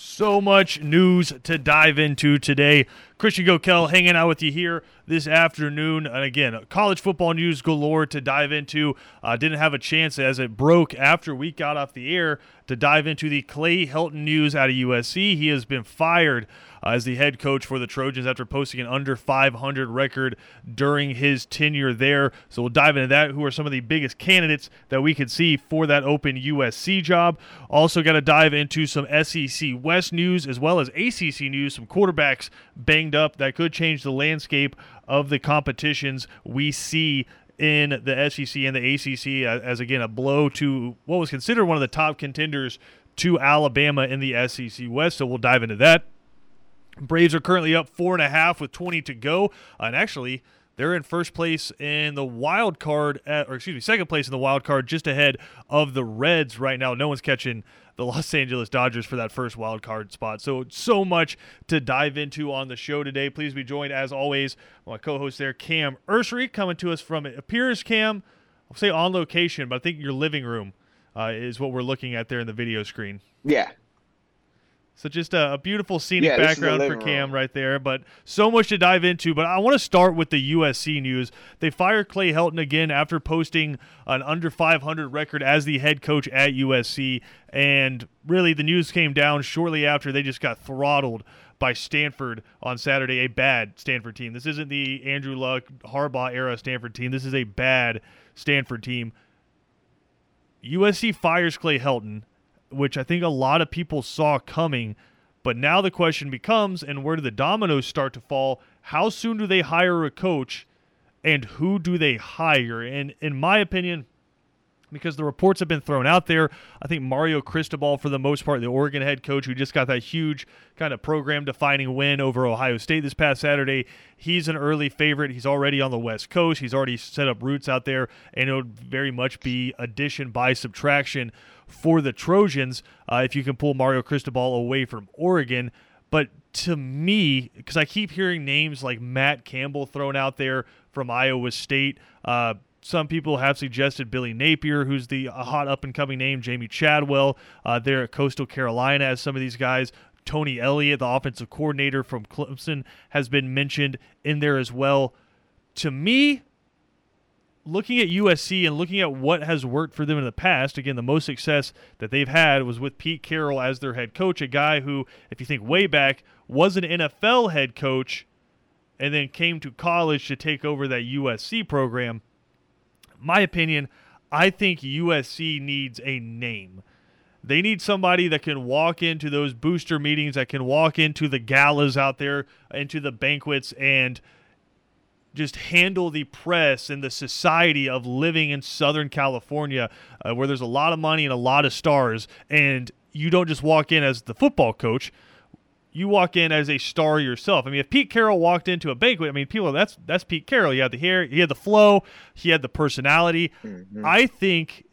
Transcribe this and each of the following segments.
So much news to dive into today. Christian Gokel hanging out with you here this afternoon. And again, college football news galore to dive into. Uh, didn't have a chance as it broke after we got off the air to dive into the Clay Helton news out of USC. He has been fired uh, as the head coach for the Trojans after posting an under 500 record during his tenure there. So we'll dive into that. Who are some of the biggest candidates that we could see for that open USC job? Also, got to dive into some SEC West news as well as ACC news. Some quarterbacks banged up that could change the landscape of the competitions we see in the SEC and the ACC as, uh, as, again a blow to what was considered one of the top contenders to Alabama in the SEC West. So we'll dive into that. Braves are currently up four and a half with 20 to go, uh, and actually they're in first place in the wild card, at, or excuse me, second place in the wild card, just ahead of the Reds right now. No one's catching the Los Angeles Dodgers for that first wild card spot. So so much to dive into on the show today. Please be joined as always my co-host there, Cam Ursery, coming to us from it appears Cam. I'll say on location, but I think your living room uh, is what we're looking at there in the video screen. Yeah, so just a, a beautiful scenic yeah, background for Cam room. right there, but so much to dive into. But I want to start with the USC news. They fired Clay Helton again after posting an under 500 record as the head coach at USC, and really the news came down shortly after they just got throttled by Stanford on Saturday, a bad Stanford team. This isn't the Andrew Luck Harbaugh era Stanford team. This is a bad Stanford team. USC fires Clay Helton which I think a lot of people saw coming. But now the question becomes, and where do the dominoes start to fall? How soon do they hire a coach, and who do they hire? And in my opinion, because the reports have been thrown out there. I think Mario Cristobal, for the most part, the Oregon head coach who just got that huge kind of program defining win over Ohio State this past Saturday, he's an early favorite. He's already on the West Coast. He's already set up roots out there, and it would very much be addition by subtraction for the Trojans uh, if you can pull Mario Cristobal away from Oregon. But to me, because I keep hearing names like Matt Campbell thrown out there from Iowa State, uh, some people have suggested Billy Napier, who's the hot up and coming name, Jamey Chadwell uh, there at Coastal Carolina, as some of these guys. Tony Elliott, the offensive coordinator from Clemson, has been mentioned in there as well. To me, looking at USC and looking at what has worked for them in the past, again, the most success that they've had was with Pete Carroll as their head coach, a guy who, if you think way back, was an NFL head coach and then came to college to take over that USC program my opinion, I think USC needs a name. They need somebody that can walk into those booster meetings, that can walk into the galas out there, into the banquets, and just handle the press and the society of living in Southern California, uh, where there's a lot of money and a lot of stars. And you don't just walk in as the football coach, you walk in as a star yourself. I mean, if Pete Carroll walked into a banquet, I mean, people that's that's Pete Carroll. He had the hair, he had the flow, he had the personality. Mm-hmm. I think,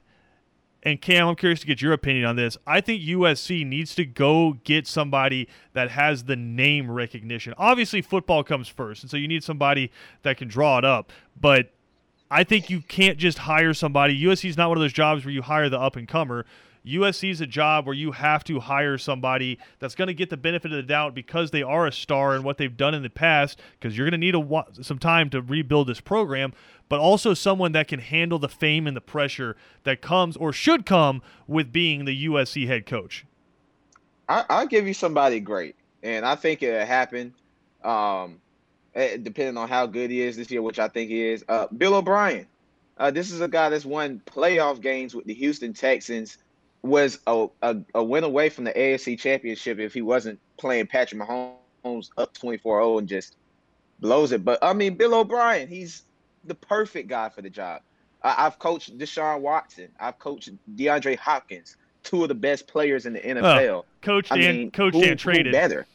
and Cam, I'm curious to get your opinion on this. I think USC needs to go get somebody that has the name recognition. Obviously, football comes first, and so you need somebody that can draw it up. But I think you can't just hire somebody. USC is not one of those jobs where you hire the up and comer. USC is a job where you have to hire somebody that's going to get the benefit of the doubt because they are a star and what they've done in the past. Because you're going to need a, some time to rebuild this program, but also someone that can handle the fame and the pressure that comes or should come with being the USC head coach. I, will give you somebody great, and I think it'll happen. Um, eh, depending on how good he is this year, which I think he is. Uh, Bill O'Brien. Uh, this is a guy that's won playoff games with the Houston Texans was a, a, a win away from the AFC championship if he wasn't playing Patrick Mahomes up 24-0 and just blows it. But I mean, Bill O'Brien, he's the perfect guy for the job. I, have coached Deshaun Watson. I've coached DeAndre Hopkins, two of the best players in the NFL. coach Dan, mean, Coach who, Dan traded better.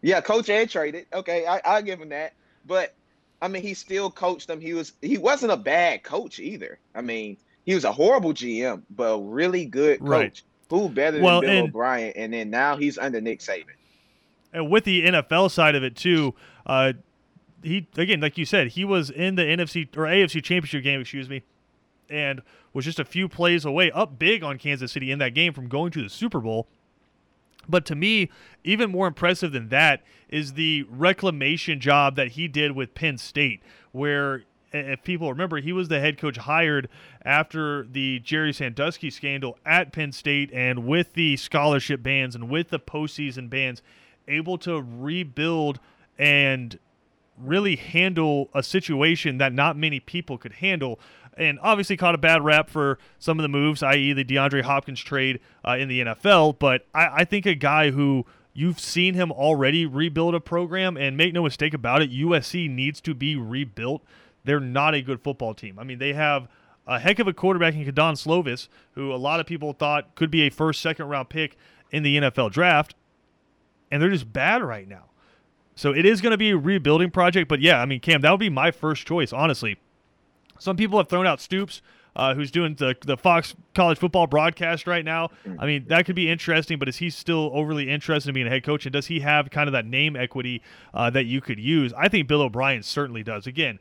Yeah, Coach Dan traded. Okay, I, I'll give him that. But I mean, he still coached them. He was he wasn't a bad coach either. I mean, he was a horrible GM, but a really good coach. Right. Who better than well, Bill and, O'Brien? And then now he's under Nick Saban. And with the NFL side of it too, uh, he again, like you said, he was in the NFC or AFC Championship game, excuse me, and was just a few plays away, up big on Kansas City in that game from going to the Super Bowl. But to me, even more impressive than that is the reclamation job that he did with Penn State, where if people remember, he was the head coach hired after the Jerry Sandusky scandal at Penn State and with the scholarship bans and with the postseason bans, able to rebuild and really handle a situation that not many people could handle. And obviously caught a bad rap for some of the moves, i.e., the DeAndre Hopkins trade uh, in the NFL. But I, I think a guy who you've seen him already rebuild a program, and make no mistake about it, USC needs to be rebuilt they're not a good football team. I mean, they have a heck of a quarterback in Kedon Slovis, who a lot of people thought could be a first, second round pick in the NFL draft, and they're just bad right now. So it is going to be a rebuilding project. But yeah, I mean, Cam, that would be my first choice, honestly. Some people have thrown out Stoops, uh, who's doing the, the Fox college football broadcast right now. I mean, that could be interesting, but is he still overly interested in being a head coach? And does he have kind of that name equity uh, that you could use? I think Bill O'Brien certainly does. Again,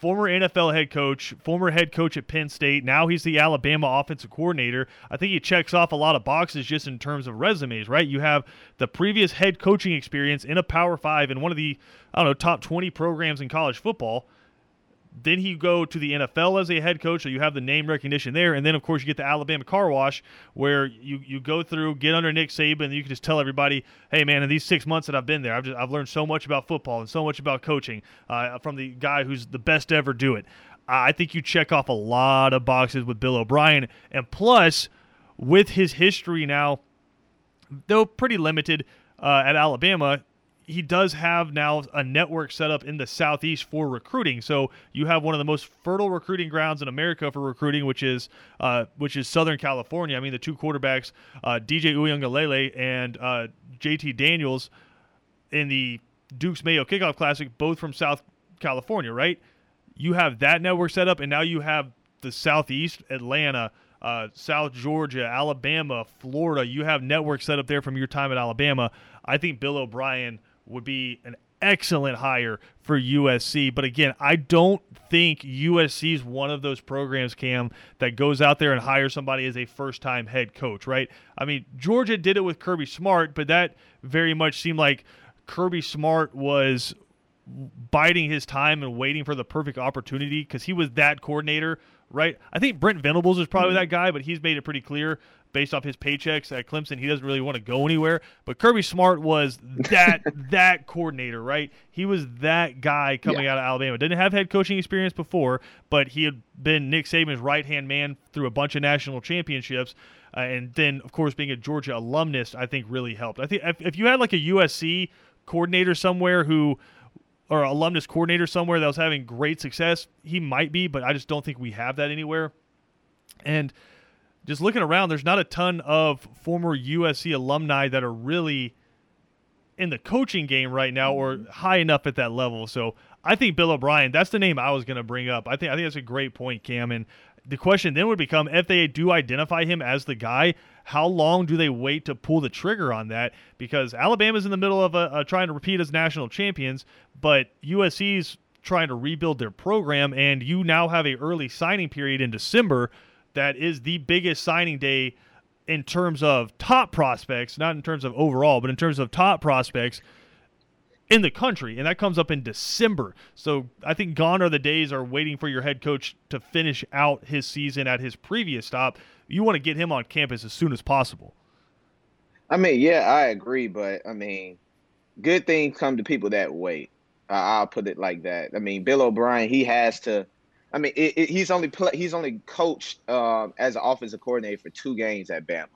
former NFL head coach, former head coach at Penn State. Now he's the Alabama offensive coordinator. I think he checks off a lot of boxes just in terms of resumes, right? You have the previous head coaching experience in a Power Five in one of the, I don't know, top 20 programs in college football. Then you go to the NFL as a head coach, so you have the name recognition there, and then of course you get the Alabama car wash, where you, you go through, get under Nick Saban, and you can just tell everybody, hey man, in these six months that I've been there, I've just I've learned so much about football and so much about coaching uh, from the guy who's the best to ever do it. I think you check off a lot of boxes with Bill O'Brien, and plus with his history now, though pretty limited uh, at Alabama, he does have now a network set up in the southeast for recruiting. So you have one of the most fertile recruiting grounds in America for recruiting, which is uh, which is Southern California. I mean, the two quarterbacks, uh, DJ Uiagalelei and uh, JT Daniels, in the Duke's Mayo Kickoff Classic, both from South California, right? You have that network set up, and now you have the southeast, Atlanta. Uh, South Georgia, Alabama, Florida. You have networks set up there from your time at Alabama. I think Bill O'Brien would be an excellent hire for USC. But again, I don't think USC is one of those programs, Cam, that goes out there and hires somebody as a first time head coach, right? I mean, Georgia did it with Kirby Smart, but that very much seemed like Kirby Smart was biding his time and waiting for the perfect opportunity because he was that coordinator, right? I think Brent Venables is probably mm-hmm. that guy, but he's made it pretty clear based off his paychecks at Clemson, he doesn't really want to go anywhere. But Kirby Smart was that that coordinator, right? He was that guy coming yeah. out of Alabama. Didn't have head coaching experience before, but he had been Nick Saban's right hand man through a bunch of national championships. Uh, and then, of course, being a Georgia alumnus, I think really helped. I think if, if you had like a USC coordinator somewhere who or alumnus coordinator somewhere that was having great success, he might be, but I just don't think we have that anywhere. And just looking around, there's not a ton of former USC alumni that are really in the coaching game right now or mm-hmm. high enough at that level. So I think Bill O'Brien, that's the name I was going to bring up. I think I think that's a great point, Cam. And the question then would become if they do identify him as the guy, how long do they wait to pull the trigger on that? Because Alabama's in the middle of a, a trying to repeat as national champions, but USC's trying to rebuild their program, and you now have a early signing period in December that is the biggest signing day in terms of top prospects, not in terms of overall, but in terms of top prospects in the country, and that comes up in December. So I think gone are the days are waiting for your head coach to finish out his season at his previous stop. You want to get him on campus as soon as possible. I mean, yeah, I agree, but I mean, good things come to people that wait. I'll put it like that. I mean, Bill O'Brien, he has to I mean, it, it, he's only play, he's only coached um, as an offensive coordinator for two games at Bama.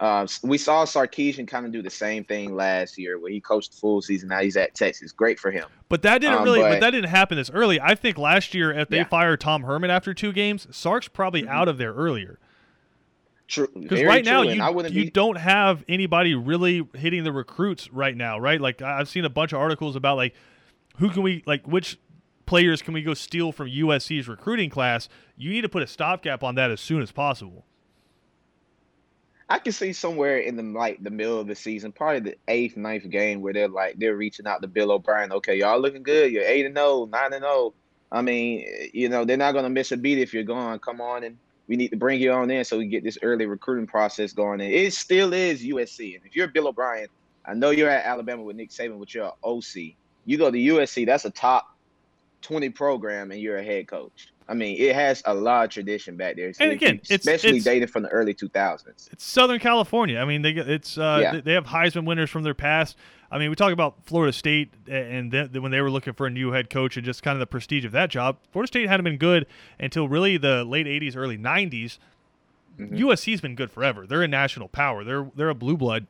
Uh, we saw Sarkisian kind of do the same thing last year, where he coached the full season. Now he's at Texas. Great for him. But that didn't um, really. But, but, that didn't happen this early. I think last year, if they yeah. fired Tom Herman after two games, Sark's probably mm-hmm. out of there earlier. True. Because right now you you be... don't have anybody really hitting the recruits right now, right? Like I've seen a bunch of articles about like who can we like which players can we go steal from USC's recruiting class? You need to put a stopgap on that as soon as possible. I can see somewhere in the like the middle of the season, probably the eighth, ninth game, where they're like they're reaching out to Bill O'Brien. Okay, y'all looking good. You're eight and 0, 9 and zero. I mean, you know, they're not gonna miss a beat if you're gone. Come on and we need to bring you on in so we get this early recruiting process going. And it still is USC. And if you're Bill O'Brien, I know you're at Alabama with Nick Saban, with your OC. You go to USC, that's a top 20 program, and you're a head coach. I mean, it has a lot of tradition back there. and again, especially it's, dated from the early 2000s. It's Southern California. I mean, they it's uh, yeah. they have Heisman winners from their past. I mean, we talk about Florida State and when they were looking for a new head coach and just kind of the prestige of that job. Florida State hadn't been good until really the late 80s, early 90s. Mm-hmm. USC's been good forever. They're a national power. They're they're a blue blood.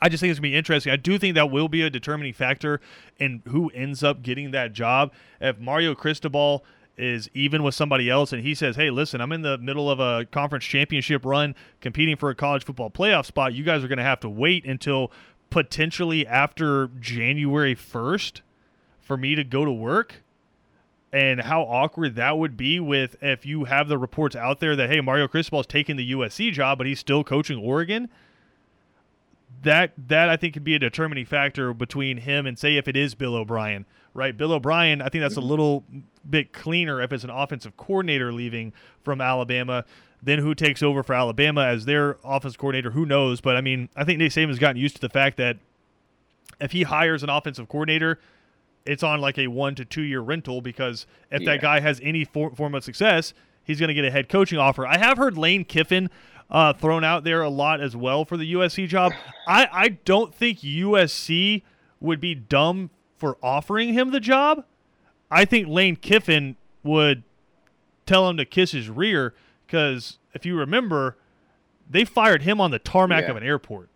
I just think it's gonna be interesting. I do think that will be a determining factor in who ends up getting that job. If Mario Cristobal is even with somebody else and he says, Hey, listen, I'm in the middle of a conference championship run competing for a college football playoff spot. You guys are going to have to wait until potentially after January 1st for me to go to work. And how awkward that would be with if you have the reports out there that, hey, Mario Cristobal is taking the USC job, but he's still coaching Oregon that that I think could be a determining factor between him and say if it is Bill O'Brien, right? Bill O'Brien, I think that's a mm-hmm. little bit cleaner if it's an offensive coordinator leaving from Alabama. Then who takes over for Alabama as their offensive coordinator? Who knows? But I mean, I think Nick Saban's gotten used to the fact that if he hires an offensive coordinator, it's on like a one to two year rental because if yeah. that guy has any for- form of success, he's going to get a head coaching offer. I have heard Lane Kiffin uh, thrown out there a lot as well for the USC job. I, I don't think USC would be dumb for offering him the job. I think Lane Kiffin would tell him to kiss his rear because if you remember, they fired him on the tarmac yeah. of an airport.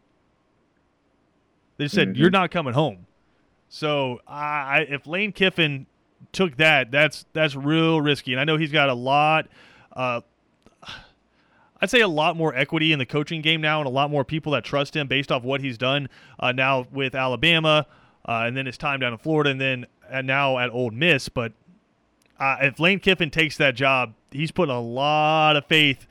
They said mm-hmm. you're not coming home. So I, if Lane Kiffin took that, that's that's real risky. And I know he's got a lot, uh, I'd say a lot more equity in the coaching game now, and a lot more people that trust him based off what he's done uh, now with Alabama, uh, and then his time down in Florida, and then and now at Ole Miss. But uh, if Lane Kiffin takes that job, he's put a lot of faith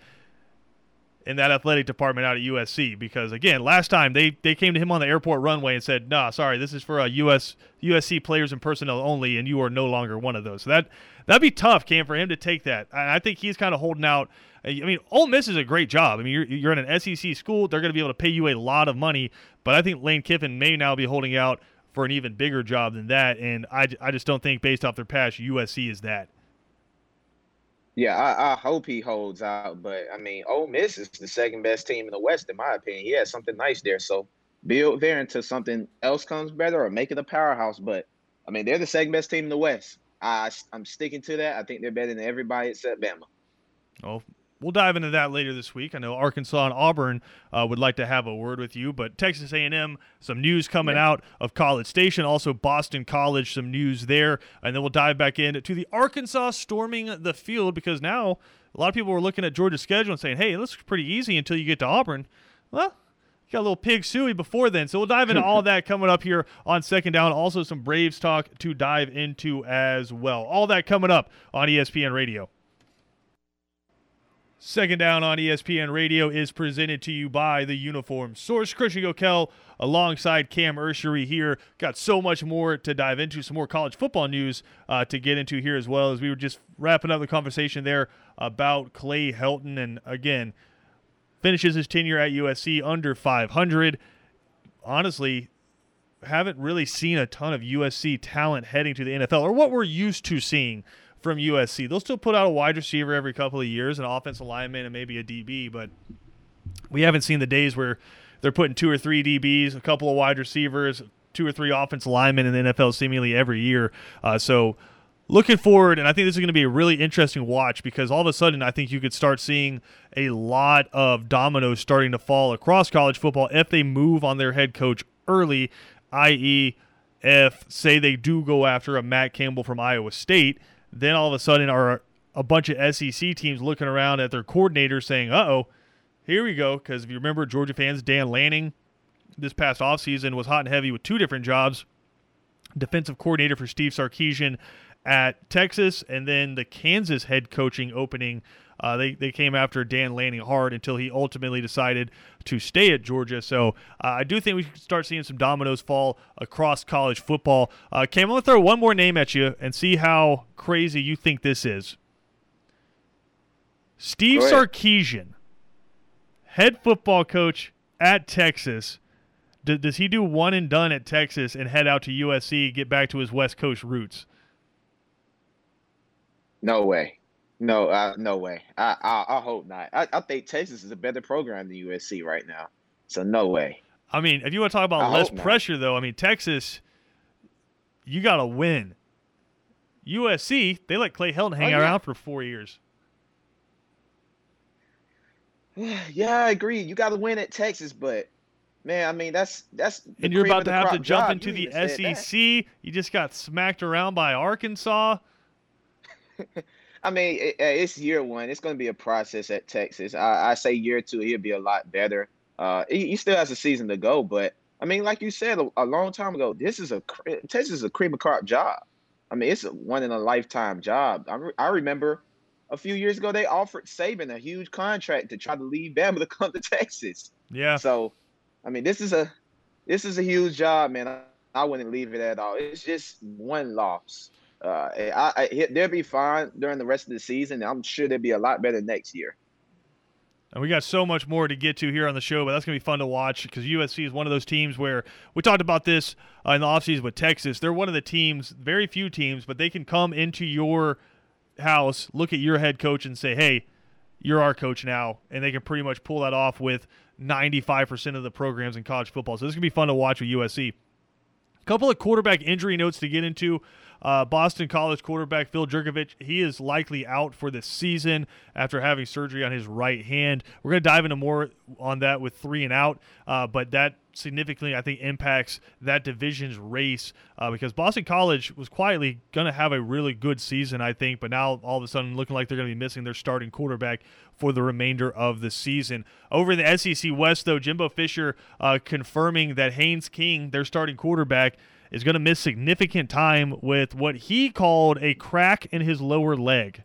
in that athletic department out at USC because again, last time they they came to him on the airport runway and said, "Nah, sorry, this is for uh, US USC players and personnel only, and you are no longer one of those." So that that'd be tough, Cam, for him to take that. And I think he's kind of holding out I mean, Ole Miss is a great job. I mean, you're, you're in an SEC school; they're going to be able to pay you a lot of money. But I think Lane Kiffin may now be holding out for an even bigger job than that, and I, I just don't think, based off their past, USC is that. Yeah, I, I, hope he holds out. But I mean, Ole Miss is the second best team in the West, in my opinion. He has something nice there. So build there until something else comes better or make it a powerhouse. But I mean, they're the second best team in the West. I, I'm sticking to that. I think they're better than everybody except Bama. Oh, we'll dive into that later this week. I know Arkansas and Auburn uh, would like to have a word with you, but Texas A&M, some news coming yeah. out of College Station, also Boston College, some news there, and then we'll dive back into the Arkansas storming the field because now a lot of people were looking at Georgia's schedule and saying, "Hey, it looks pretty easy until you get to Auburn." Well. Got a little pig sooie before then. So we'll dive into all that coming up here on second down. Also, some Braves talk to dive into as well. All that coming up on ESPN Radio. Second Down on ESPN Radio is presented to you by the Uniform Source. Christian Gokel alongside Cam Urshery here. Got so much more to dive into, some more college football news uh, to get into here as well as we were just wrapping up the conversation there about Clay Helton. And again, finishes his tenure at USC under 500. Honestly, haven't really seen a ton of USC talent heading to the NFL or what we're used to seeing from USC. They'll still put out a wide receiver every couple of years, an offensive lineman, and maybe a DB, but we haven't seen the days where they're putting two or three DBs, a couple of wide receivers, two or three offensive linemen in the NFL seemingly every year. Uh, so looking forward, and I think this is going to be a really interesting watch because all of a sudden I think you could start seeing a lot of dominoes starting to fall across college football if they move on their head coach early, i.e., if say they do go after a Matt Campbell from Iowa State – then all of a sudden are a bunch of SEC teams looking around at their coordinators saying, uh oh, here we go. Because if you remember, Georgia fans, Dan Lanning this past offseason was hot and heavy with two different jobs defensive coordinator for Steve Sarkisian at Texas, and then the Kansas head coaching opening uh, they, they came after Dan Lanning hard until he ultimately decided to stay at Georgia. So uh, I do think we should start seeing some dominoes fall across college football. Uh, Cam, I'm going to throw one more name at you and see how crazy you think this is. Steve Sarkisian, head football coach at Texas. D- does he do one and done at Texas and head out to USC, get back to his West Coast roots? No way. No, uh, no way. I, I, I hope not. I, I think Texas is a better program than USC right now. So no way. I mean, if you want to talk about I less pressure, though, I mean Texas, you got to win. USC, they let Clay Helton hang oh, yeah. around for four years. Yeah, I agree. You got to win at Texas, but man, I mean that's that's. And you're about to have to jump job. into you the SEC. You just got smacked around by Arkansas. I mean, it, it's year one. It's going to be a process at Texas. I, I say year two, he'll be a lot better. Uh, he, he, still has a season to go, but I mean, like you said a, a long time ago, this is a Texas is a cream of crop job. I mean, it's a one in a lifetime job. I, re, I remember a few years ago they offered Saban a huge contract to try to leave Bama to come to Texas. Yeah. So, I mean, this is a this is a huge job, man. I, I wouldn't leave it at all. It's just one loss. Uh, I, I, they'll be fine during the rest of the season. I'm sure they'll be a lot better next year. And we got so much more to get to here on the show, but that's going to be fun to watch because USC is one of those teams where we talked about this uh, in the offseason with Texas. They're one of the teams, very few teams, but they can come into your house, look at your head coach, and say, hey, you're our coach now. And they can pretty much pull that off with 95% of the programs in college football. So this is going to be fun to watch with USC. A couple of quarterback injury notes to get into. Uh, Boston College quarterback Phil Jurkovec, he is likely out for the season after having surgery on his right hand. We're going to dive into more on that with three and out, uh, but that significantly, I think, impacts that division's race uh, because Boston College was quietly going to have a really good season, I think, but now all of a sudden looking like they're going to be missing their starting quarterback for the remainder of the season. Over in the SEC West, though, Jimbo Fisher uh, confirming that Haynes King, their starting quarterback, is going to miss significant time with what he called a crack in his lower leg.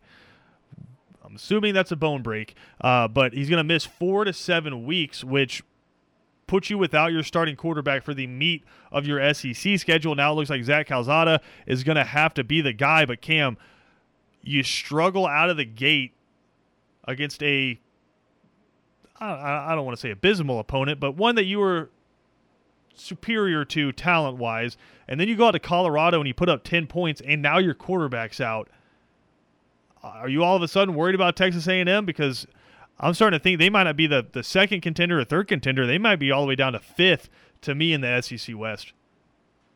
I'm assuming that's a bone break, uh, but he's going to miss four to seven weeks, which puts you without your starting quarterback for the meat of your SEC schedule. Now it looks like Zach Calzada is going to have to be the guy, but Cam, you struggle out of the gate against a I don't want to say abysmal opponent, but one that you were superior to talent wise, and then you go out to Colorado and you put up 10 points, and now your quarterback's out. Uh, are you all of a sudden worried about Texas A&M? Because I'm starting to think they might not be the, the second contender or third contender. They might be all the way down to fifth to me in the SEC West.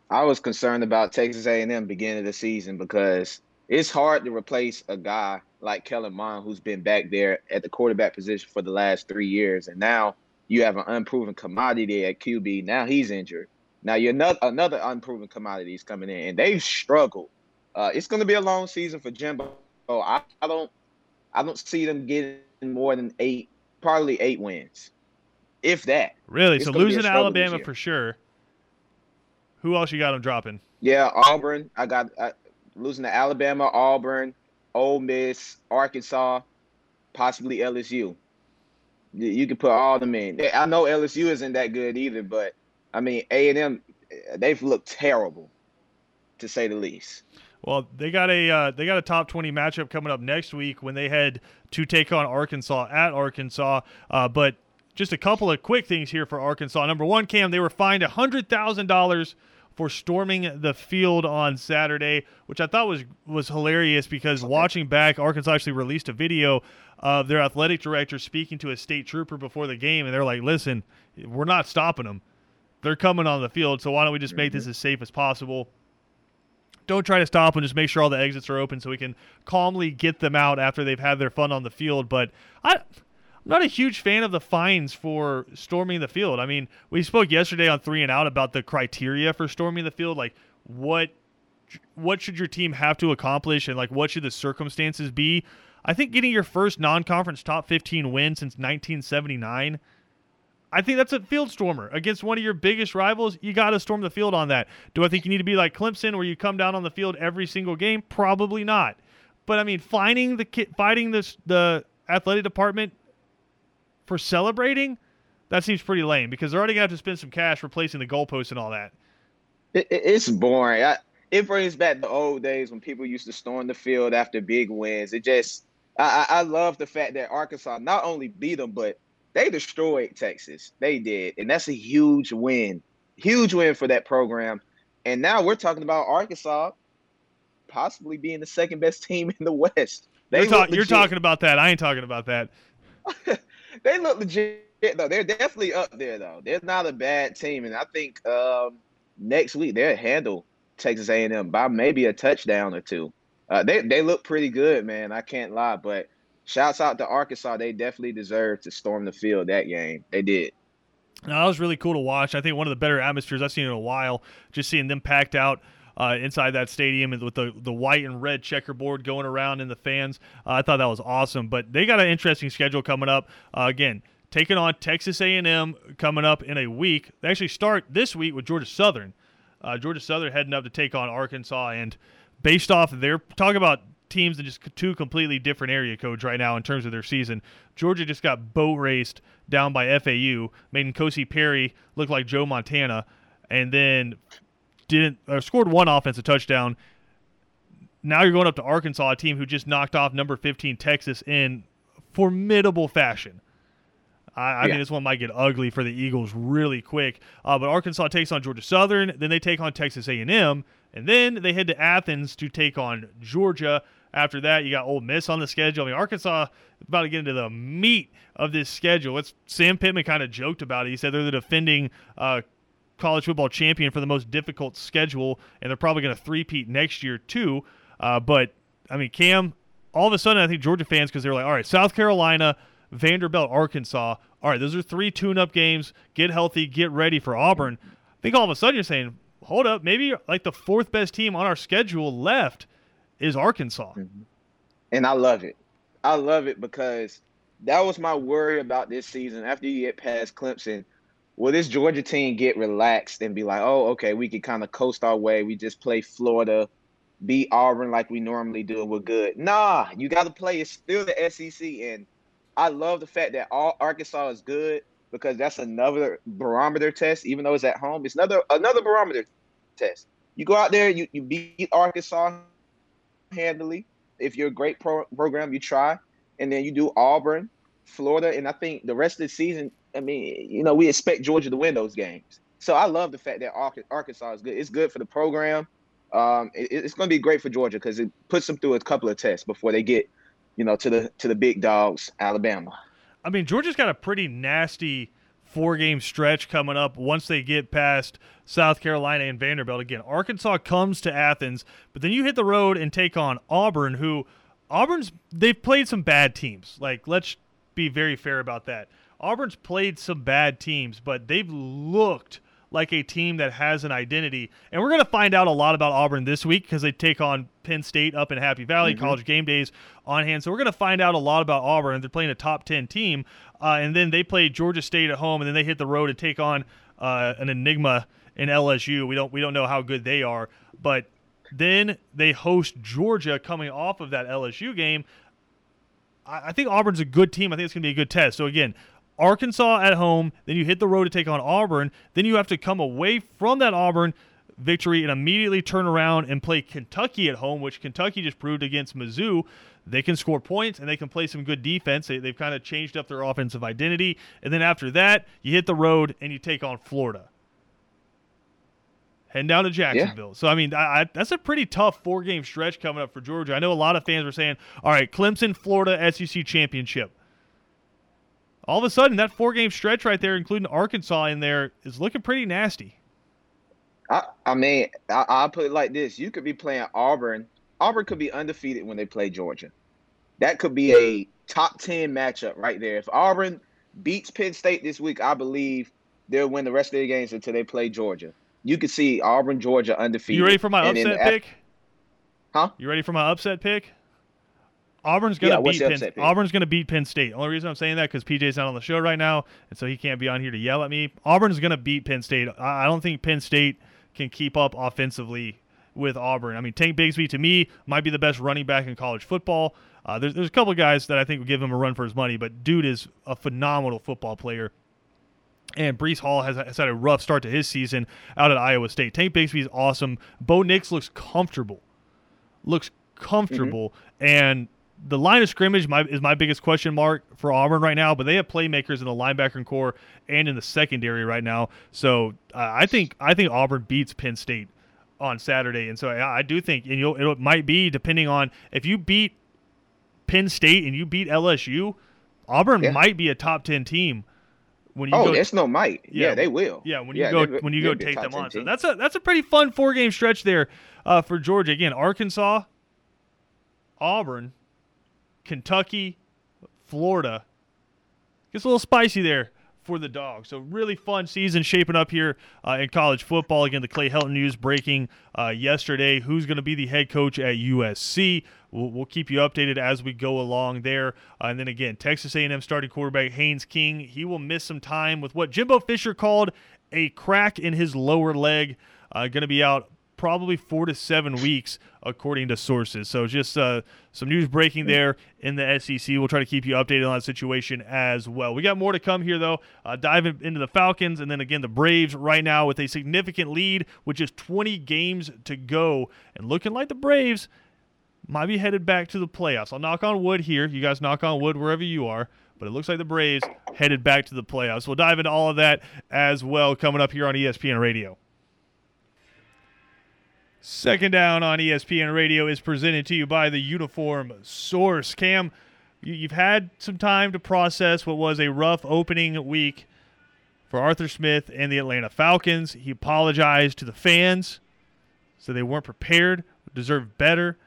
I was concerned about Texas A&M beginning of the season because it's hard to replace a guy like Kellen Mond who's been back there at the quarterback position for the last three years, and now – you have an unproven commodity at QB. Now he's injured. Now you're another another unproven commodity is coming in, and they've struggled. Uh, it's going to be a long season for Jimbo. I, I don't I don't see them getting more than eight, probably eight wins, if that. Really? It's so losing Alabama for sure. Who else you got them dropping? Yeah, Auburn. I got uh, losing to Alabama, Auburn, Ole Miss, Arkansas, possibly LSU. You can put all them in. I know LSU isn't that good either, but I mean A and M, they've looked terrible, to say the least. Well, they got a uh, they got a top twenty matchup coming up next week when they head to take on Arkansas at Arkansas. Uh, but just a couple of quick things here for Arkansas. Number one, Cam, they were fined hundred thousand dollars for storming the field on Saturday, which I thought was was hilarious because watching back, Arkansas actually released a video of their athletic director speaking to a state trooper before the game, and they're like, "Listen, we're not stopping them. They're coming on the field, so why don't we just make this mm-hmm. as safe as possible?" Don't try to stop them. Just make sure all the exits are open so we can calmly get them out after they've had their fun on the field. But I, I'm not a huge fan of the fines for storming the field. I mean, we spoke yesterday on three and out about the criteria for storming the field, like what what should your team have to accomplish and like what should the circumstances be I think getting your first non-conference top 15 win since 1979 I think that's a field stormer against one of your biggest rivals. You got to storm the field on that. Do I think you need to be like Clemson, where you come down on the field every single game? Probably not. But I mean, finding the fighting this the athletic department for celebrating that seems pretty lame because they're already gonna have to spend some cash replacing the goalposts and all that. It, it's boring. I, it brings back the old days when people used to storm the field after big wins. It just I, I love the fact that Arkansas not only beat them, but they destroyed Texas. They did, and that's a huge win, huge win for that program. And now we're talking about Arkansas possibly being the second best team in the West. They you're, you're talking about that. I ain't talking about that. they look legit though. They're definitely up there though. They're not a bad team, and I think um, next week they'll handle Texas A&M by maybe a touchdown or two. Uh, they they look pretty good, man. I can't lie, but shouts out to Arkansas. They definitely deserve to storm the field that game. They did. No, that was really cool to watch. I think one of the better atmospheres I've seen in a while. Just seeing them packed out uh, inside that stadium with the the white and red checkerboard going around in the fans. Uh, I thought that was awesome. But they got an interesting schedule coming up. Uh, again, taking on Texas A&M coming up in a week. They actually start this week with Georgia Southern. Uh, Georgia Southern heading up to take on Arkansas, and based off their talk about teams in just two completely different area codes right now in terms of their season. Georgia just got boat raced down by FAU, made N'Kosi Perry look like Joe Montana, and then didn't scored one offensive touchdown. Now you're going up to Arkansas, a team who just knocked off number 15 Texas in formidable fashion. I, I yeah. think this one might get ugly for the Eagles really quick. Uh, but Arkansas takes on Georgia Southern, then they take on Texas A&M, and then they head to Athens to take on Georgia. After that, you got Ole Miss on the schedule. I mean, Arkansas about to get into the meat of this schedule. It's Sam Pittman kind of joked about it. He said they're the defending uh, college football champion for the most difficult schedule, and they're probably going to three-peat next year too. Uh, but I mean, Cam, all of a sudden, I think Georgia fans because they're like, all right, South Carolina, Vanderbilt, Arkansas. All right, those are three tune-up games. Get healthy, get ready for Auburn. I think all of a sudden you're saying, hold up, maybe like the fourth best team on our schedule left is Arkansas. Mm-hmm. And I love it. I love it because that was my worry about this season. After you get past Clemson, will this Georgia team get relaxed and be like, oh, okay, we can kind of coast our way. We just play Florida, beat Auburn like we normally do, and we're good. Nah, you got to play. It's still the SEC, and I love the fact that all Arkansas is good because that's another barometer test. Even though it's at home, it's another another barometer test. You go out there, you, you beat Arkansas handily. If you're a great pro- program, you try, and then you do Auburn, Florida, and I think the rest of the season. I mean, you know, we expect Georgia to win those games. So I love the fact that Arkansas is good. It's good for the program. Um, it, it's going to be great for Georgia because it puts them through a couple of tests before they get, you know, to the to the big dogs, Alabama. I mean, Georgia's got a pretty nasty four game stretch coming up once they get past South Carolina and Vanderbilt. Again, Arkansas comes to Athens, but then you hit the road and take on Auburn, who Auburn's they've played some bad teams. Like, let's be very fair about that. Auburn's played some bad teams, but they've looked like a team that has an identity. And we're going to find out a lot about Auburn this week because they take on Penn State up in Happy Valley. Mm-hmm. College game days on hand. So we're going to find out a lot about Auburn. They're playing a top 10 team. Uh, and then they play Georgia State at home, and then they hit the road and take on uh, an enigma in LSU. We don't we don't know how good they are, but then they host Georgia coming off of that LSU game. I, I think Auburn's a good team. I think it's going to be a good test. So again, Arkansas at home, then you hit the road to take on Auburn, then you have to come away from that Auburn victory and immediately turn around and play Kentucky at home, which Kentucky just proved against Mizzou. They can score points and they can play some good defense. They, have kind of changed up their offensive identity. And then after that, you hit the road and you take on Florida. Heading down to Jacksonville. Yeah. So, I mean, I, I, that's a pretty tough four game stretch coming up for Georgia. I know a lot of fans were saying, all right, Clemson, Florida, SEC championship all of a sudden that four game stretch right there, including Arkansas in there, is looking pretty nasty. I, I mean, I, will put it like this: you could be playing Auburn. Auburn could be undefeated when they play Georgia. That could be a top ten matchup right there. If Auburn beats Penn State this week, I believe they'll win the rest of their games until they play Georgia. You could see Auburn, Georgia undefeated. You ready for my upset pick? Huh? You ready for my upset pick? Auburn's gonna yeah, beat Penn. Auburn's gonna beat Penn State. Only reason I'm saying that because PJ's not on the show right now, and so he can't be on here to yell at me. Auburn's gonna beat Penn State. I, I don't think Penn State can keep up offensively with Auburn. I mean, Tank Bigsby to me might be the best running back in college football. Uh, there's there's a couple of guys that I think would give him a run for his money, but dude is a phenomenal football player. And Breece Hall has, has had a rough start to his season out at Iowa State. Tank Bigsby is awesome. Bo Nix looks comfortable, looks comfortable, mm-hmm. and the line of scrimmage my, is my biggest question mark for Auburn right now, but they have playmakers in the linebacker corps and in the secondary right now. So uh, I think I think Auburn beats Penn State on Saturday, and so I, I do think and you it might be depending on if you beat Penn State and you beat LSU, Auburn yeah. might be a top ten team. When you oh, go, it's no might. Yeah, yeah, they will. Yeah, when you yeah, go when you go take them on. Team. So that's a that's a pretty fun four game stretch there uh, for Georgia. Again, Arkansas, Auburn, Kentucky, Florida. Gets a little spicy there for the Dogs. So really fun season shaping up here uh, in college football. Again, the Clay Helton news breaking uh, yesterday. Who's going to be the head coach at USC? We'll, we'll, keep you updated as we go along there. Uh, and then again, Texas A&M starting quarterback Haynes King. He will miss some time with what Jimbo Fisher called a crack in his lower leg. Uh, going to be out probably four to seven weeks, according to sources. So just uh, some news breaking there in the SEC. We'll try to keep you updated on that situation as well. We got more to come here, though. Uh, diving into the Falcons and then again the Braves right now with a significant lead with just 20 games to go and looking like the Braves might be headed back to the playoffs. I'll knock on wood here. You guys knock on wood wherever you are but it looks like the Braves headed back to the playoffs. We'll dive into all of that as well coming up here on ESPN Radio. Second down on ESPN Radio is presented to you by the Uniform Source. Cam, you've had some time to process what was a rough opening week for Arthur Smith and the Atlanta Falcons. He apologized to the fans, so they weren't prepared, deserved better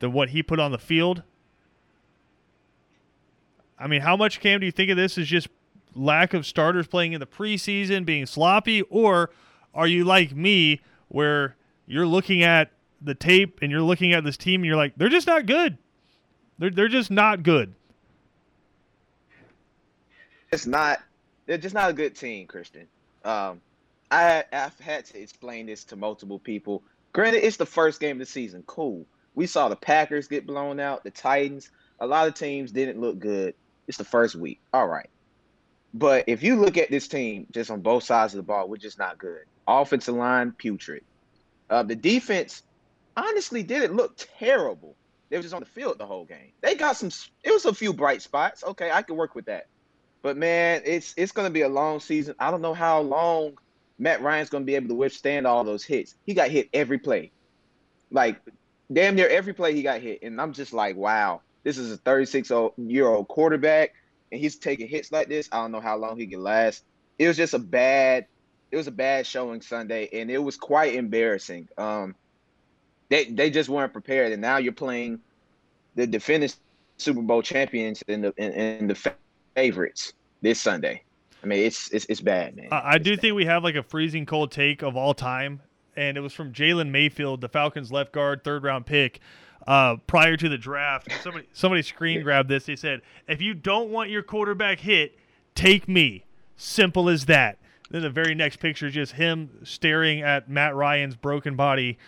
than what he put on the field. I mean, how much, Cam, do you think of this as just lack of starters playing in the preseason, being sloppy, or are you like me where – you're looking at the tape and you're looking at this team and you're like, they're just not good. They're they're just not good. It's not. They're just not a good team, Christian. Um, I I've had to explain this to multiple people. Granted, it's the first game of the season. Cool. We saw the Packers get blown out, the Titans. A lot of teams didn't look good. It's the first week. All right. But if you look at this team just on both sides of the ball, we're just not good. Offensive line, putrid. Uh, the defense honestly didn't look terrible. They were just on the field the whole game. They got some. It was a few bright spots. Okay, I can work with that. But man, it's it's going to be a long season. I don't know how long Matt Ryan's going to be able to withstand all those hits. He got hit every play, like damn near every play he got hit, and I'm just like, wow, this is a 36 year old quarterback, and he's taking hits like this. I don't know how long he can last. It was just a bad it was a bad showing Sunday, and it was quite embarrassing. Um, they they just weren't prepared, and now you're playing the defending Super Bowl champions and the and, the favorites this Sunday. I mean, it's it's, it's bad, man. I, it's do bad. think we have like a freezing cold take of all time, and it was from Jalen Mayfield, the Falcons left guard, third round pick. Uh, prior to the draft, somebody somebody screen grabbed this. They said, "If you don't want your quarterback hit, take me. Simple as that." Then the very next picture is just him staring at Matt Ryan's broken body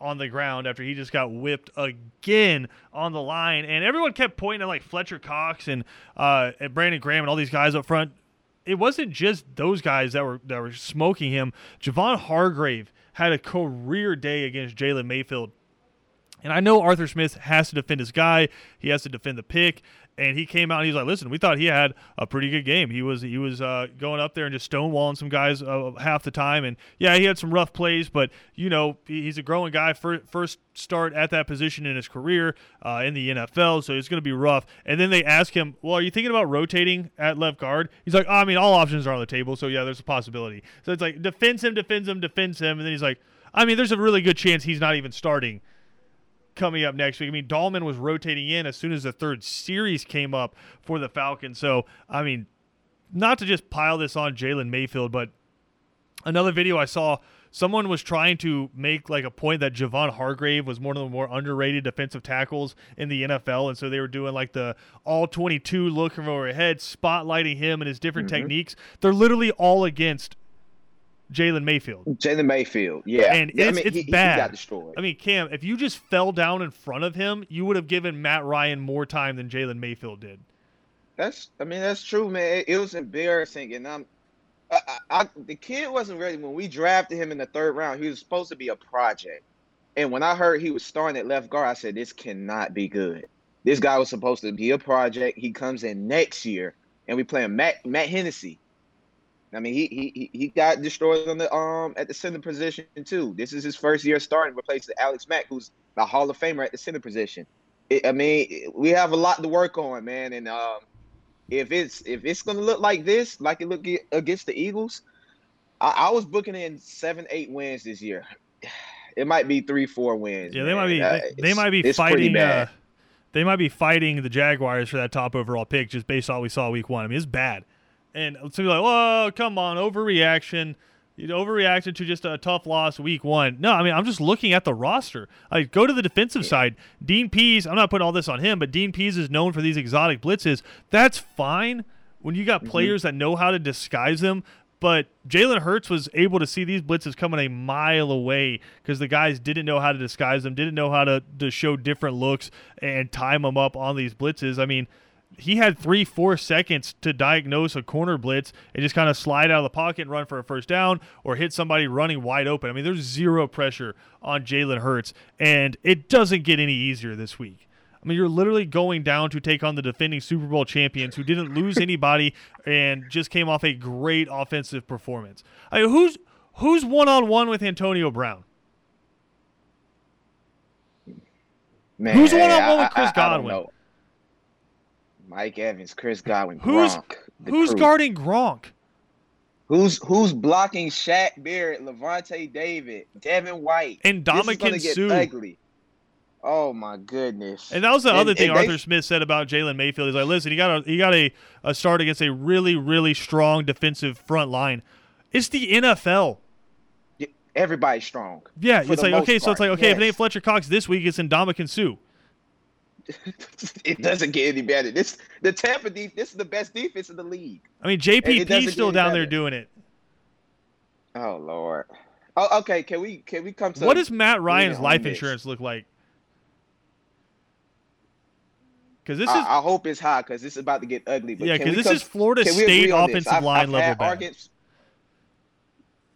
on the ground after he just got whipped again on the line. And everyone kept pointing at like Fletcher Cox and uh, and Brandon Graham and all these guys up front. It wasn't just those guys that were that were smoking him. Javon Hargrave had a career day against Jalen Mayfield. And I know Arthur Smith has to defend his guy. He has to defend the pick and he came out and he's like, "Listen, we thought he had a pretty good game. He was he was uh, going up there and just stonewalling some guys uh, half the time. And yeah, he had some rough plays, but you know he's a growing guy. First start at that position in his career uh, in the NFL, so it's going to be rough. And then they ask him, "Well, are you thinking about rotating at left guard?" He's like, oh, "I mean, all options are on the table, so yeah, there's a possibility." So it's like defends him, defends him, defends him, and then he's like, "I mean, there's a really good chance he's not even starting." Coming up next week. I mean, Dalman was rotating in as soon as the third series came up for the Falcons. So, I mean, not to just pile this on Jalen Mayfield, but another video I saw, someone was trying to make like a point that Javon Hargrave was one of the more underrated defensive tackles in the NFL, and so they were doing like the all 22 look from overhead, spotlighting him and his different mm-hmm. techniques. They're literally all against Jalen Mayfield. Jalen Mayfield, yeah, and yeah, it's, I mean, it's he, bad. He got destroyed. I mean, Cam, if you just fell down in front of him, you would have given Matt Ryan more time than Jalen Mayfield did. That's, I mean, that's true, man. It, it was embarrassing, and I'm, I, I, the kid wasn't ready when we drafted him in the third round. He was supposed to be a project, and when I heard he was starting at left guard, I said, "This cannot be good." This guy was supposed to be a project. He comes in next year, and we play him Matt Matt Hennessy. I mean, he he he got destroyed on the um at the center position too. This is his first year starting, replacing Alex Mack, who's the Hall of Famer at the center position. It, I mean, we have a lot to work on, man. And um, if it's if it's gonna look like this, like it looked against the Eagles, I, I was booking in seven, eight wins this year. It might be three, four wins. Yeah, they might be. Uh, they, they might be fighting. Uh, they might be fighting the Jaguars for that top overall pick just based on what we saw week one. I mean, it's bad. And so you're like, whoa, come on, overreaction. You overreacted to just a tough loss week one. No, I mean, I'm just looking at the roster. I go to the defensive side. Dean Pees, I'm not putting all this on him, but Dean Pees is known for these exotic blitzes. That's fine when you got mm-hmm. players that know how to disguise them. But Jalen Hurts was able to see these blitzes coming a mile away because the guys didn't know how to disguise them, didn't know how to, to show different looks and time them up on these blitzes. I mean, he had three, four seconds to diagnose a corner blitz and just kind of slide out of the pocket and run for a first down or hit somebody running wide open. I mean, there's zero pressure on Jalen Hurts, and it doesn't get any easier this week. I mean, you're literally going down to take on the defending Super Bowl champions who didn't lose anybody and just came off a great offensive performance. I mean, who's who's one on one with Antonio Brown? Man, who's one on one with Chris Godwin? Mike Evans, Chris Godwin, who's, Gronk. Who's crew. guarding Gronk? Who's who's blocking Shaq Barrett, Lavonte David, Devin White, and Ndamukong Suh? Ugly. Oh my goodness! And that was the and, other thing Arthur they, Smith said about Jalen Mayfield. He's like, listen, you got a you got a, a start against a really really strong defensive front line. It's the NFL. Everybody's strong. Yeah, it's like okay, part. so it's like okay, yes. if it ain't Fletcher Cox this week, it's Ndamukong Suh. it doesn't get any better. This the Tampa deep. This is the best defense in the league. I mean, JPP still down there doing it. Oh Lord. Oh, okay. Can we can we come to what does Matt Ryan's life insurance look like? Because this I, is, I hope it's high because this is about to get ugly. But yeah, because this is Florida State offensive I've, line I've level. Arguments,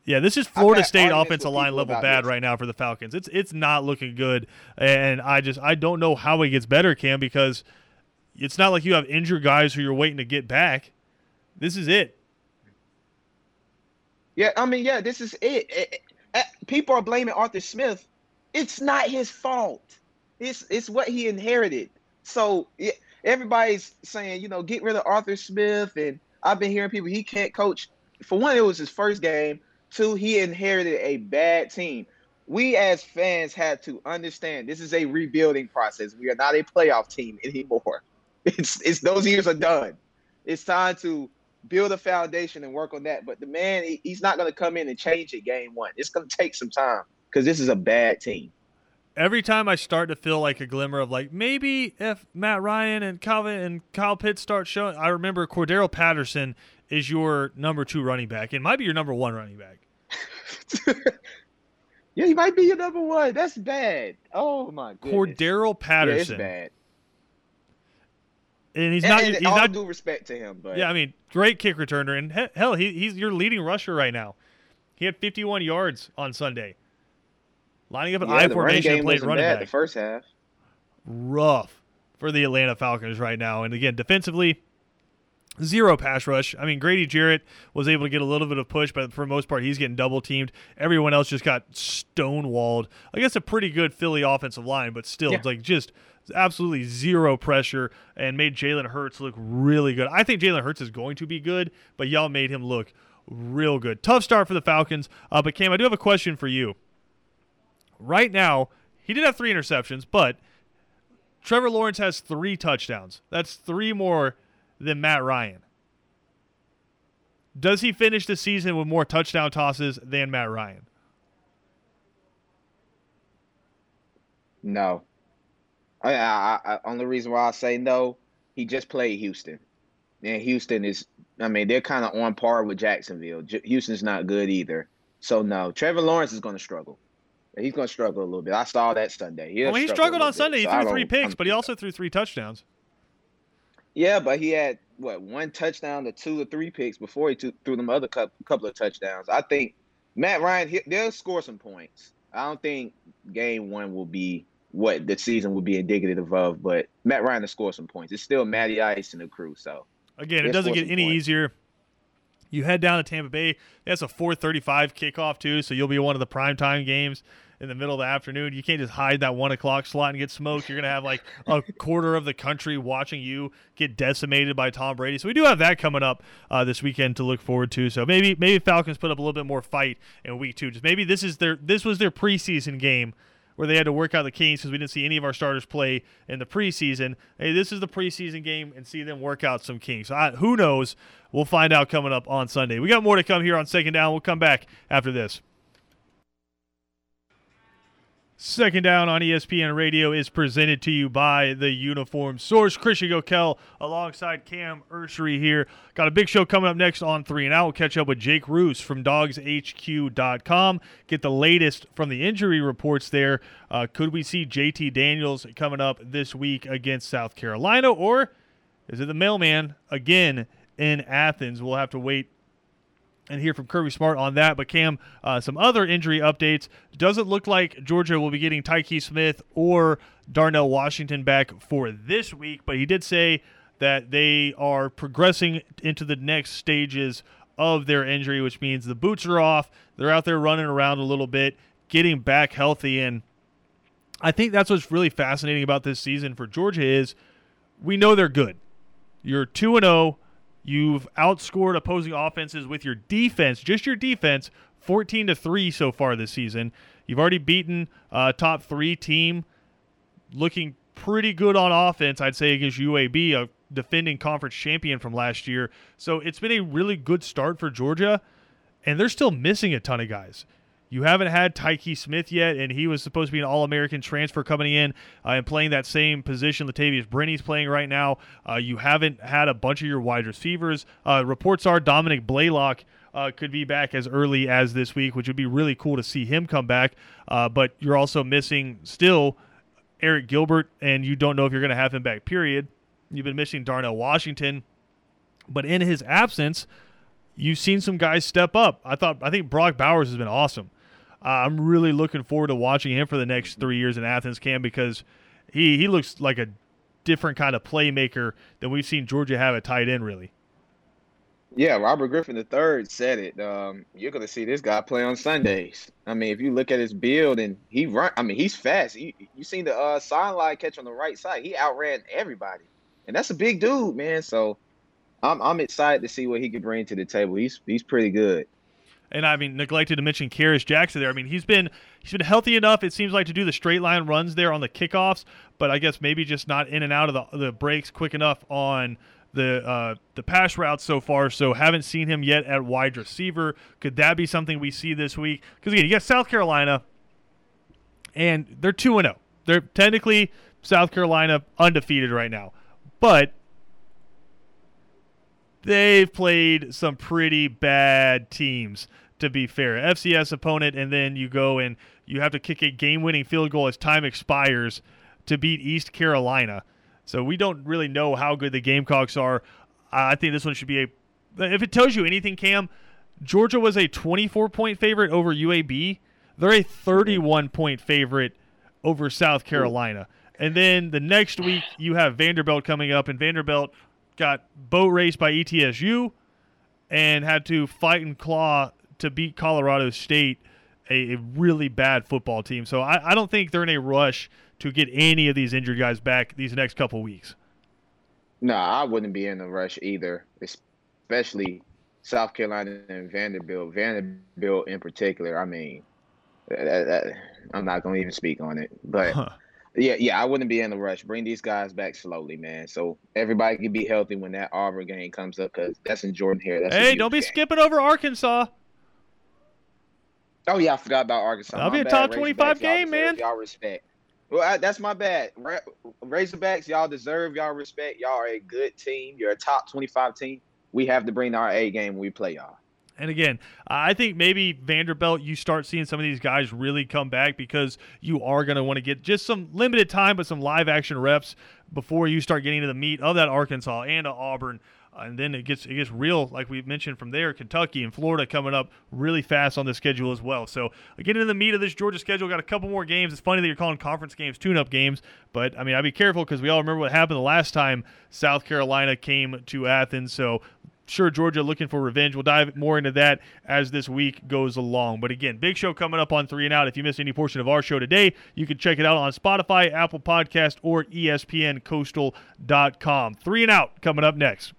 yeah, this is Florida State offensive line level bad this. right now for the Falcons. It's it's not looking good, and I just I don't know how it gets better, Cam, because it's not like you have injured guys who you're waiting to get back. This is it. Yeah, I mean, yeah, this is it. it, it people are blaming Arthur Smith. It's not his fault. It's it's what he inherited. So it, everybody's saying, you know, get rid of Arthur Smith, and I've been hearing people he can't coach. For one, it was his first game. Two, he inherited a bad team. We as fans have to understand this is a rebuilding process. We are not a playoff team anymore. It's it's those years are done. It's time to build a foundation and work on that. But the man, he, he's not going to come in and change it game one. It's going to take some time because this is a bad team. Every time I start to feel like a glimmer of like maybe if Matt Ryan and Calvin and Kyle Pitts start showing, I remember Cordarrelle Patterson is your number two running back. It might be your number one running back. yeah, he might be your number one. That's bad. Oh my goodness. Cordarrelle Patterson. Yeah, it's bad. And he's not. And, he's all not due respect to him, but yeah, I mean, great kick returner, and hell, he, he's your leading rusher right now. He had 51 yards on Sunday, lining up an yeah, I formation and played running back. The first half, rough for the Atlanta Falcons right now, and again, defensively, Zero pass rush. I mean, Grady Jarrett was able to get a little bit of push, but for the most part, he's getting double teamed. Everyone else just got stonewalled. I guess a pretty good Philly offensive line, but still, yeah. like just absolutely zero pressure and made Jalen Hurts look really good. I think Jalen Hurts is going to be good, but y'all made him look real good. Tough start for the Falcons. Uh, but Cam, I do have a question for you. Right now, he did have three interceptions, but Trevor Lawrence has three touchdowns. That's three more than Matt Ryan. Does he finish the season with more touchdown tosses than Matt Ryan? No. I, I, I, only reason why I say no, he just played Houston, and Houston is. I mean, they're kind of on par with Jacksonville. J- Houston's not good either. So no, Trevor Lawrence is going to struggle. He's going to struggle a little bit. I saw that Sunday. He, well, he struggled on Sunday. He threw three picks, I'm, but he also threw three touchdowns. Yeah, but he had what one touchdown to two or three picks before he threw them other couple of touchdowns. I think Matt Ryan they'll score some points. I don't think game one will be what the season will be indicative of. But Matt Ryan has scored some points. It's still Matty Ice and the crew. So again, it doesn't get any points. easier. You head down to Tampa Bay. That's a 4:35 kickoff too, so you'll be one of the primetime games in the middle of the afternoon. You can't just hide that one o'clock slot and get smoked. You're gonna have like a quarter of the country watching you get decimated by Tom Brady. So we do have that coming up uh, this weekend to look forward to. So maybe maybe Falcons put up a little bit more fight in week two. Just maybe this is their this was their preseason game where they had to work out the Kings because we didn't see any of our starters play in the preseason. Hey, this is the preseason game and see them work out some Kings. I, who knows? We'll find out coming up on Sunday. We got more to come here on Second Down. We'll come back after this. Second Down on ESPN Radio is presented to you by the Uniform Source. Christian Gokel alongside Cam Ursery here. Got a big show coming up next on 3 and Out. We'll catch up with Jake Roos from dogshq.com. Get the latest from the injury reports there. Uh, could we see JT Daniels coming up this week against South Carolina, or is it the mailman again in Athens? We'll have to wait and hear from Kirby Smart on that. But Cam, uh, some other injury updates. Doesn't look like Georgia will be getting Tykee Smith or Darnell Washington back for this week, but he did say that they are progressing into the next stages of their injury, which means the boots are off. They're out there running around a little bit, getting back healthy, and I think that's what's really fascinating about this season for Georgia is we know they're good. You're two and zero oh. You've outscored opposing offenses with your defense, just your defense, 14 to 3 so far this season. You've already beaten a top 3 team looking pretty good on offense, I'd say against UAB, a defending conference champion from last year. So it's been a really good start for Georgia, and they're still missing a ton of guys. You haven't had Tykee Smith yet, and he was supposed to be an All American transfer coming in uh, and playing that same position Latavious Brini playing right now. Uh, you haven't had a bunch of your wide receivers. Uh, reports are Dominick Blaylock. Uh, could be back as early as this week, which would be really cool to see him come back. Uh, but you're also missing still Arik Gilbert, and you don't know if you're going to have him back, period. You've been missing Darnell Washington. But in his absence, you've seen some guys step up. I thought I think Brock Bowers has been awesome. Uh, I'm really looking forward to watching him for the next three years in Athens Cam because he he looks like a different kind of playmaker than we've seen Georgia have at tight end. Really. Yeah, Robert Griffin III said it. Um, you're going to see this guy play on Sundays. I mean, if you look at his build and he run, I mean, he's fast. You, you seen the uh, sideline catch on the right side. He outran everybody, and that's a big dude, man. So I'm I'm excited to see what he can bring to the table. He's he's pretty good and I mean neglected to mention Kearis Jackson there. I mean he's been he's been healthy enough it seems like to do the straight line runs there on the kickoffs, but I guess maybe just not in and out of the the breaks quick enough on the uh, the pass routes so far. So haven't seen him yet at wide receiver. Could that be something we see this week? Because again, you got South Carolina, and they're two and zero. Oh. They're technically South Carolina undefeated right now, but they've played some pretty bad teams to be fair. FCS opponent, and then you go and you have to kick a game winning field goal as time expires to beat East Carolina. So we don't really know how good the Gamecocks are. I think this one should be a. If it tells you anything, Cam, Georgia was a 24 point favorite over UAB. They're a 31 point favorite over South Carolina. And then the next week, you have Vanderbilt coming up, and Vanderbilt got boat raced by ETSU and had to fight and claw to beat Colorado State, a, a really bad football team. So I, I, don't think they're in a rush to get any of these injured guys back these next couple weeks. No, I wouldn't be in a rush either, especially South Carolina and Vanderbilt. Vanderbilt in particular. I mean, that, that, I'm not going to even speak on it, but. Huh. Yeah, yeah, I wouldn't be in a rush. Bring these guys back slowly, man. So everybody can be healthy when that Auburn game comes up, because that's in Jordan-Hare. That's hey, don't be game. skipping over Arkansas. Oh yeah, I forgot about Arkansas. That'll be a top twenty-five game, man. Y'all respect. Well, I, that's my bad. Razorbacks, y'all deserve y'all respect. Y'all are a good team. You're a top twenty-five team. We have to bring our A game when we play y'all. And again, I think maybe Vanderbilt, you start seeing some of these guys really come back because you are going to want to get just some limited time, but some live action reps before you start getting to the meat of that Arkansas and Auburn and then it gets it gets real, like we mentioned from there. Kentucky and Florida coming up really fast on the schedule as well. So getting into the meat of this Georgia schedule, got a couple more games. It's funny that you're calling conference games tune-up games, but I mean I'd be careful because we all remember what happened the last time South Carolina came to Athens. So sure Georgia looking for revenge. We'll dive more into that as this week goes along. But again, big show coming up on three and out. If you missed any portion of our show today, you can check it out on Spotify, Apple Podcast, or ESPNCoastal.com. Three and out coming up next.